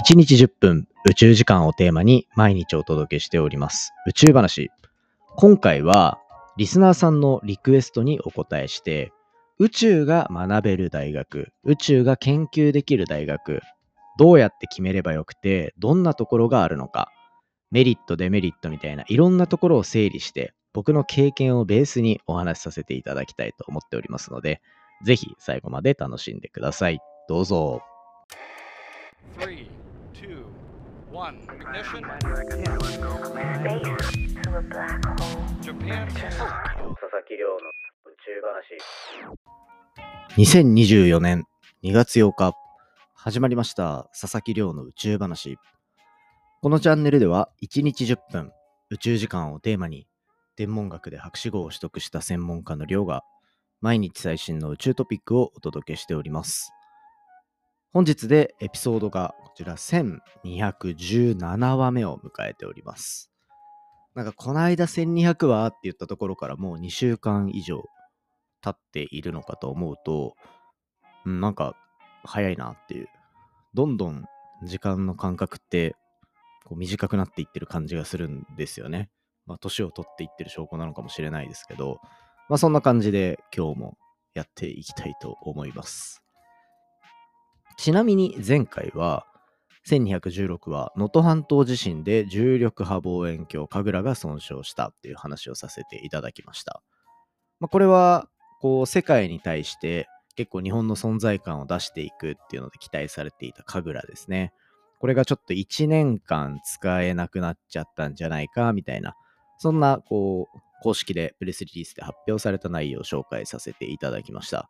1日10分宇宙時間をテーマに毎日お届けしております宇宙話。今回はリスナーさんのリクエストにお答えして宇宙が学べる大学、宇宙が研究できる大学、どうやって決めればよくてどんなところがあるのか、メリット、デメリットみたいないろんなところを整理して僕の経験をベースにお話しさせていただきたいと思っておりますので、ぜひ最後まで楽しんでください。どうぞ。3 one. Ignition. Japan. 佐々木亮の宇宙話。2024年2月8日、始まりました佐々木亮の宇宙話。このチャンネルでは1日10分宇宙時間をテーマに天文学で博士号を取得した専門家の亮が毎日最新の宇宙トピックをお届けしております。本日でエピソードがこちら1217話目を迎えております。なんかこの間1200話って言ったところからもう2週間以上経っているのかと思うと、うん、なんか早いなっていう。どんどん時間の感覚ってこう短くなっていってる感じがするんですよね。まあ年を取っていってる証拠なのかもしれないですけど、まあそんな感じで今日もやっていきたいと思います。ちなみに前回は1216は能登半島地震で重力波望遠鏡神楽が損傷したっていう話をさせていただきました。まあ、これはこう世界に対して結構日本の存在感を出していくっていうので期待されていた神楽ですね。これがちょっと1年間使えなくなっちゃったんじゃないかみたいな、そんなこう公式でプレスリリースで発表された内容を紹介させていただきました。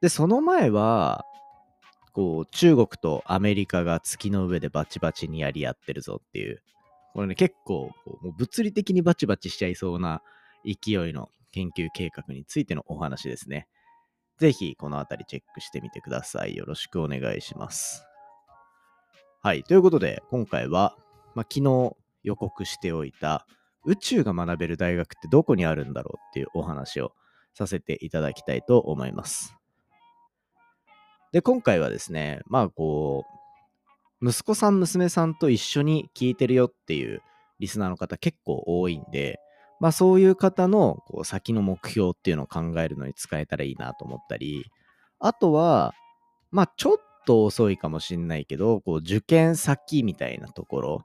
で、その前は、こう中国とアメリカが月の上でバチバチにやり合ってるぞっていう、これね結構もう物理的にバチバチしちゃいそうな勢いの研究計画についてのお話ですね。ぜひこのあたりチェックしてみてください。よろしくお願いします。はい。ということで、今回は、まあ、昨日予告しておいた宇宙が学べる大学ってどこにあるんだろうっていうお話をさせていただきたいと思います。で、今回はですね、まあこう、息子さん、娘さんと一緒に聞いてるよっていうリスナーの方結構多いんで、まあそういう方のこう先の目標っていうのを考えるのに使えたらいいなと思ったり、あとは、まあちょっと遅いかもしんないけど、こう受験先みたいなところ、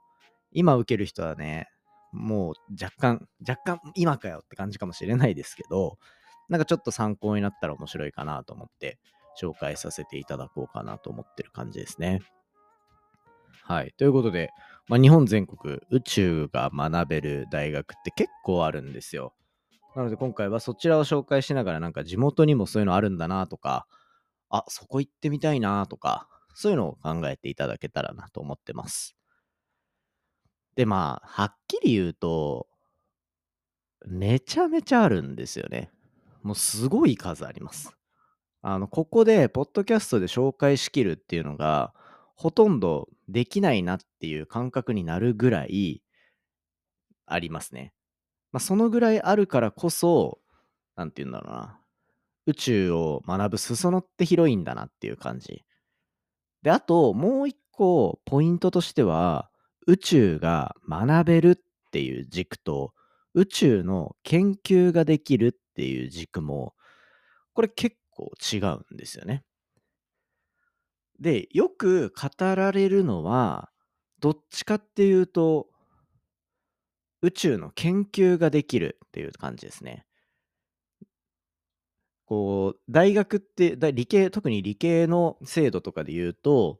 今受ける人はね、もう若干、若干今かよって感じかもしれないですけど、なんかちょっと参考になったら面白いかなと思って紹介させていただこうかなと思ってる感じですね。はい。ということで、まあ、日本全国宇宙が学べる大学って結構あるんですよ。なので今回はそちらを紹介しながらなんか地元にもそういうのあるんだなとか、あ、そこ行ってみたいなとか、そういうのを考えていただけたらなと思ってます。で、まあ、はっきり言うと、めちゃめちゃあるんですよね。もうすごい数あります。あの、ここで、ポッドキャストで紹介しきるっていうのが、ほとんどできないなっていう感覚になるぐらいありますね。まあ、そのぐらいあるからこそ、なんて言うんだろうな。宇宙を学ぶ裾野って広いんだなっていう感じ。で、あと、もう一個、ポイントとしては、宇宙が学べるっていう軸と、宇宙の研究ができるっていう軸も、これ結構違うんですよね。で、よく語られるのは、どっちかっていうと、宇宙の研究ができるっていう感じですね。こう、大学って、理系、特に理系の制度とかで言うと、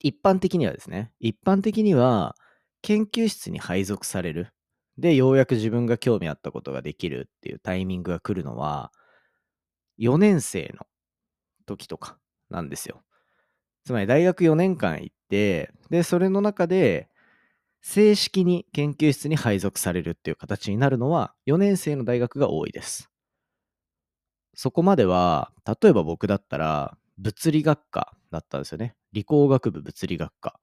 一般的にはですね、一般的には研究室に配属される。で、ようやく自分が興味あったことができるっていうタイミングが来るのは、4年生の時とかなんですよ。つまり大学4年間行って、で、それの中で、正式に研究室に配属されるっていう形になるのは、4年生の大学が多いです。そこまでは、例えば僕だったら、物理学科だったんですよね。理工学部物理学科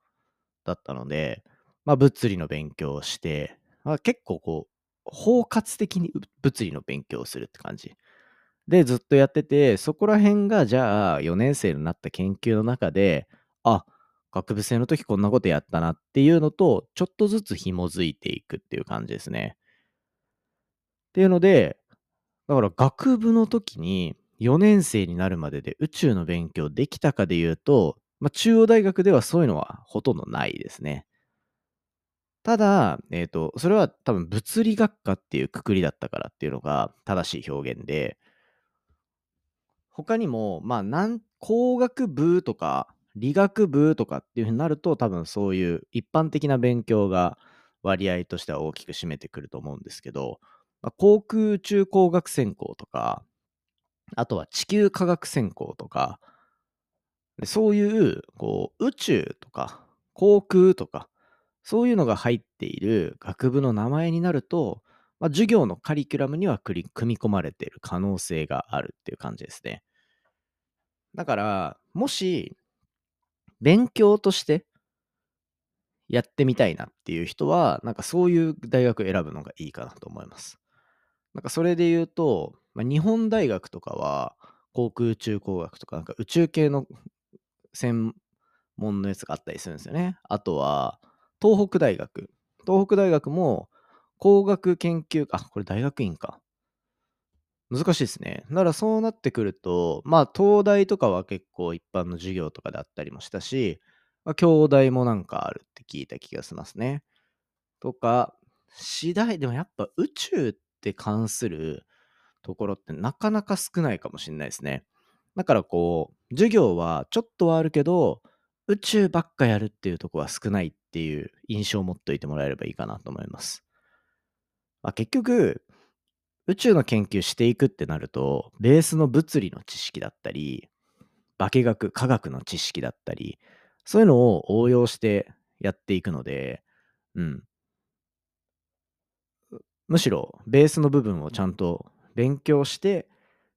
だったので、まあ、物理の勉強をして、まあ、結構こう、包括的に物理の勉強をするって感じ。で、ずっとやってて、そこら辺がじゃあ4年生になった研究の中で、あ、学部生の時こんなことやったなっていうのと、ちょっとずつ紐づいていくっていう感じですね。っていうので、だから学部の時に4年生になるまでで宇宙の勉強できたかで言うと、まあ、中央大学ではそういうのはほとんどないですね。ただ、えっ、と、それは多分物理学科っていうくくりだったからっていうのが正しい表現で、他にも、まあ、なん工学部とか理学部とかっていうふうになると多分そういう一般的な勉強が割合としては大きく占めてくると思うんですけど、まあ、航空宇宙工学専攻とか、あとは地球科学専攻とか、そういうこう宇宙とか航空とか、そういうのが入っている学部の名前になると、まあ、授業のカリキュラムには組み込まれている可能性があるっていう感じですね。だから、もし、勉強としてやってみたいなっていう人は、なんかそういう大学を選ぶのがいいかなと思います。なんかそれで言うと、まあ、日本大学とかは、航空宇宙工学とか、なんか宇宙系の専門のやつがあったりするんですよね。あとは、東北大学。東北大学も工学研究、あ、これ大学院か。難しいですね。だからそうなってくると、まあ東大とかは結構一般の授業とかであったりもしたし、ま、京大もなんかあるって聞いた気がしますね。とか、次第、でもやっぱ宇宙って関するところってなかなか少ないかもしれないですね。だからこう、授業はちょっとはあるけど、宇宙ばっかやるっていうとこは少ないっていう印象を持っておいてもらえればいいかなと思います。まあ、結局、宇宙の研究していくってなると、ベースの物理の知識だったり、化学、科学の知識だったり、そういうのを応用してやっていくので、うん。むしろ、ベースの部分をちゃんと勉強して、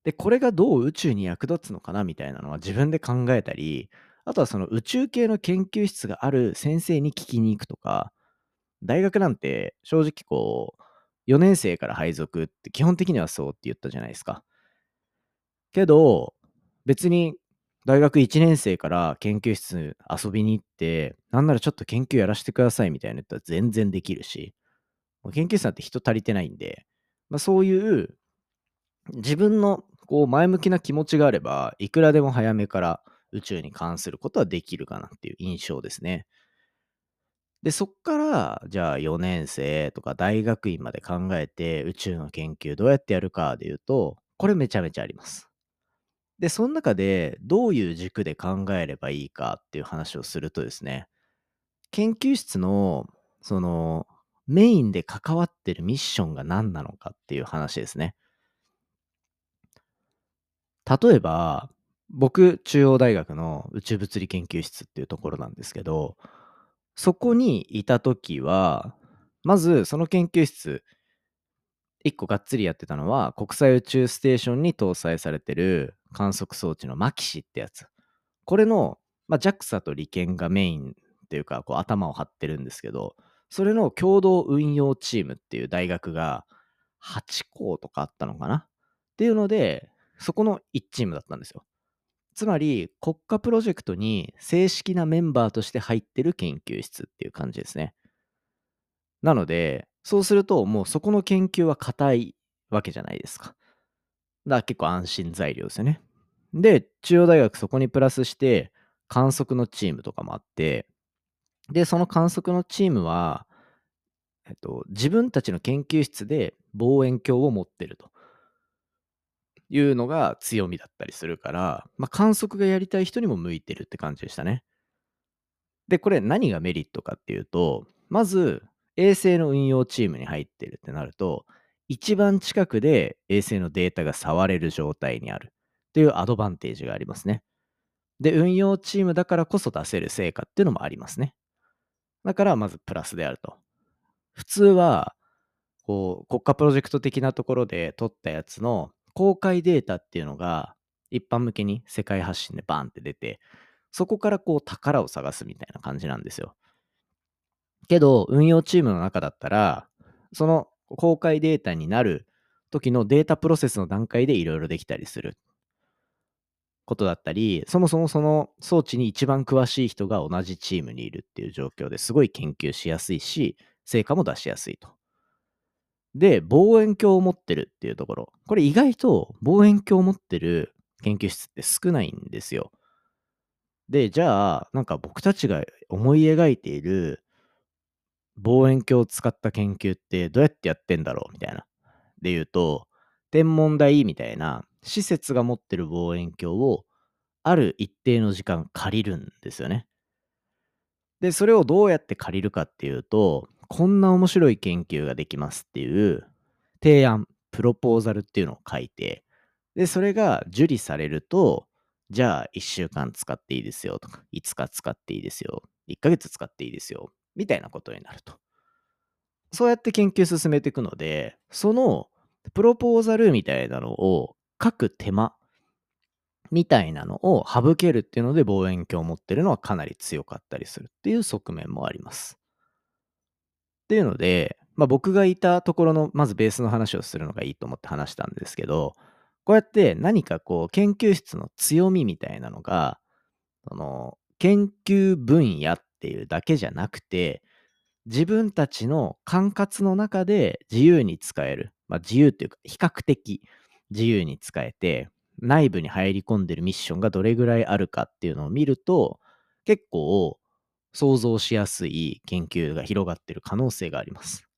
で、これがどう宇宙に役立つのかなみたいなのは自分で考えたり、あとはその宇宙系の研究室がある先生に聞きに行くとか、大学なんて正直こう、4年生から配属って基本的にはそうって言ったじゃないですか。けど、別に大学1年生から研究室遊びに行って、なんならちょっと研究やらせてくださいみたいな言ったら全然できるし、研究室なんて人足りてないんで、まあ、そういう自分のこう前向きな気持ちがあれば、いくらでも早めから宇宙に関することはできるかなっていう印象ですね。で、そっから、じゃあ4年生とか大学院まで考えて宇宙の研究どうやってやるかで言うと、これめちゃめちゃあります。で、その中でどういう軸で考えればいいかっていう話をするとですね、研究室のそのメインで関わってるミッションが何なのかっていう話ですね。例えば、僕、中央大学の宇宙物理研究室っていうところなんですけど、そこにいた時は、まずその研究室、一個がっつりやってたのは、国際宇宙ステーションに搭載されてる観測装置のマキシってやつ。これの、まあ、JAXA と理研がメインっていうか、こう頭を張ってるんですけど、それの共同運用チームっていう大学が8校とかあったのかな？っていうので、そこの1チームだったんですよ。つまり国家プロジェクトに正式なメンバーとして入ってる研究室っていう感じですね。なので、そうするともうそこの研究は硬いわけじゃないですか。だから結構安心材料ですよね。で、中央大学そこにプラスして観測のチームとかもあって、で、その観測のチームは、えっと、自分たちの研究室で望遠鏡を持ってると。いうのが強みだったりするから、まあ、観測がやりたい人にも向いてるって感じでしたね。で、これ何がメリットかっていうと、まず衛星の運用チームに入ってるってなると、一番近くで衛星のデータが触れる状態にあるっていうアドバンテージがありますね。で、運用チームだからこそ出せる成果っていうのもありますね。だからまずプラスであると。普通は、こう、国家プロジェクト的なところで取ったやつの公開データっていうのが一般向けに世界発信でバーンって出て、そこからこう宝を探すみたいな感じなんですよ。けど、運用チームの中だったら、その公開データになる時のデータプロセスの段階でいろいろできたりする。ことだったり、そもそもその装置に一番詳しい人が同じチームにいるっていう状況ですごい研究しやすいし、成果も出しやすいと。で、望遠鏡を持ってるっていうところ。これ意外と望遠鏡を持ってる研究室って少ないんですよ。で、じゃあ、なんか僕たちが思い描いている望遠鏡を使った研究ってどうやってやってんだろうみたいな。で言うと、天文台みたいな施設が持ってる望遠鏡をある一定の時間借りるんですよね。で、それをどうやって借りるかっていうと、こんな面白い研究ができますっていう提案、プロポーザルっていうのを書いて、で、それが受理されると、じゃあ1週間使っていいですよとか、5日使っていいですよ、1ヶ月使っていいですよ、みたいなことになると。そうやって研究進めていくので、そのプロポーザルみたいなのを書く手間みたいなのを省けるっていうので望遠鏡を持ってるのはかなり強かったりするっていう側面もあります。っていうので、まあ、僕がいたところのまずベースの話をするのがいいと思って話したんですけど、こうやって何かこう研究室の強みみたいなのが、その研究分野っていうだけじゃなくて、自分たちの管轄の中で自由に使える。まあ、自由っていうか比較的自由に使えて、内部に入り込んでるミッションがどれぐらいあるかっていうのを見ると、結構想像しやすい研究が広がってる可能性があります。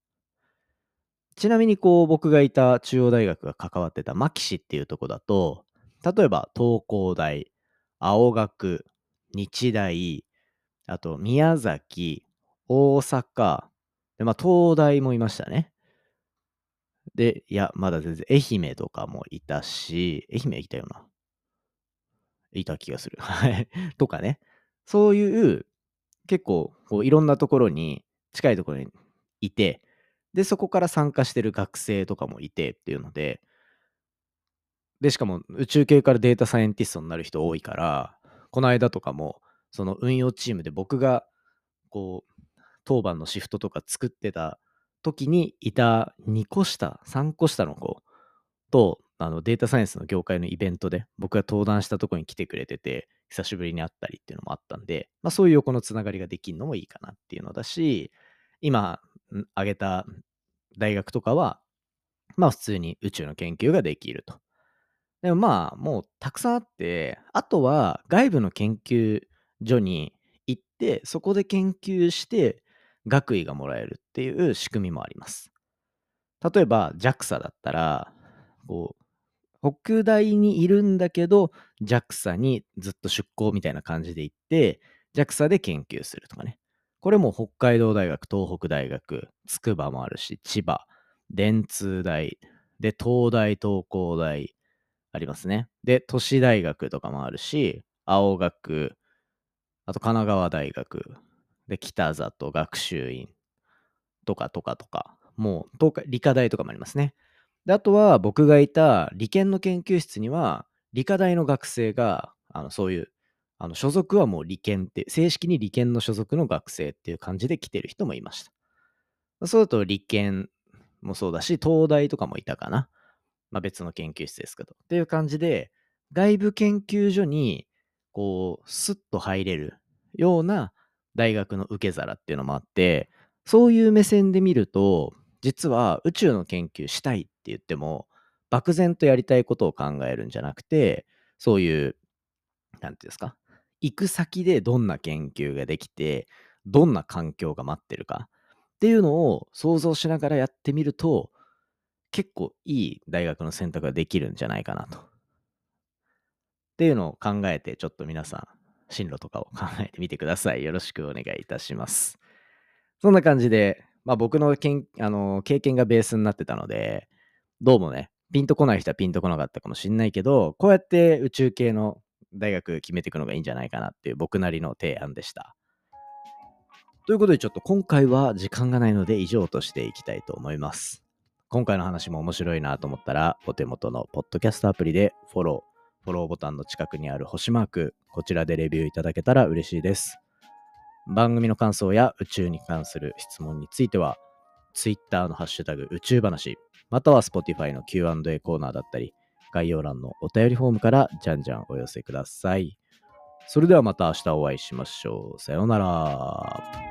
ちなみにこう僕がいた中央大学が関わってた牧師っていうとこだと、例えば東工大、青学、日大、あと宮崎、大阪、でまあ、東大もいましたね。で、いや、まだ全然愛媛とかもいたし、愛媛いたよな。いた気がする。はい。とかね。そういう、結構、こういろんなところに、近いところにいて、で、そこから参加してる学生とかもいてっていうので、で、しかも宇宙系からデータサイエンティストになる人多いから、この間とかも、その運用チームで僕が、こう、当番のシフトとか作ってた時にいた2個下、3個下の子と、あのデータサイエンスの業界のイベントで僕が登壇したとこに来てくれてて、久しぶりに会ったりっていうのもあったんで、まあそういう横のつながりができるのもいいかなっていうのだし、今挙げた大学とかは、まあ普通に宇宙の研究ができると。でもまあもうたくさんあって、あとは外部の研究所に行って、そこで研究して学位がもらえるっていう仕組みもあります。例えば JAXA だったら、こう、北大にいるんだけど、JAXA にずっと出向みたいな感じで行って、JAXA で研究するとかね。これも北海道大学、東北大学、筑波もあるし、千葉、電通大、で、東大、東工大ありますね。で、都市大学とかもあるし、青学、あと神奈川大学、で、北里学習院とかとかとか、もう東海理科大とかもありますね。で、あとは僕がいた理研の研究室には、理科大の学生が、あのそういう、あの所属はもう理研って、正式に理研の所属の学生っていう感じで来てる人もいました。そうだと理研もそうだし、東大とかもいたかな。まあ別の研究室ですけど。っていう感じで、外部研究所に、こう、スッと入れるような大学の受け皿っていうのもあって、そういう目線で見ると、実は宇宙の研究したいって言っても、漠然とやりたいことを考えるんじゃなくて、そういう、なんていうんですか、行く先でどんな研究ができて、どんな環境が待ってるかっていうのを想像しながらやってみると、結構いい大学の選択ができるんじゃないかなと。っていうのを考えて、ちょっと皆さん、進路とかを考えてみてください。よろしくお願いいたします。そんな感じで、まあ僕のけんあの経験がベースになってたので、どうもね、ピンとこない人はピンとこなかったかもしんないけど、こうやって宇宙系の大学決めていくのがいいんじゃないかなっていう僕なりの提案でした。ということでちょっと今回は時間がないので以上としていきたいと思います。今回の話も面白いなと思ったら、お手元のポッドキャストアプリでフォロー、フォローボタンの近くにある星マーク、こちらでレビューいただけたら嬉しいです。番組の感想や宇宙に関する質問については、Twitter のハッシュタグ宇宙話、または Spotify の Q&A コーナーだったり、概要欄のお便りフォームからじゃんじゃんお寄せください。それではまた明日お会いしましょう。さようなら。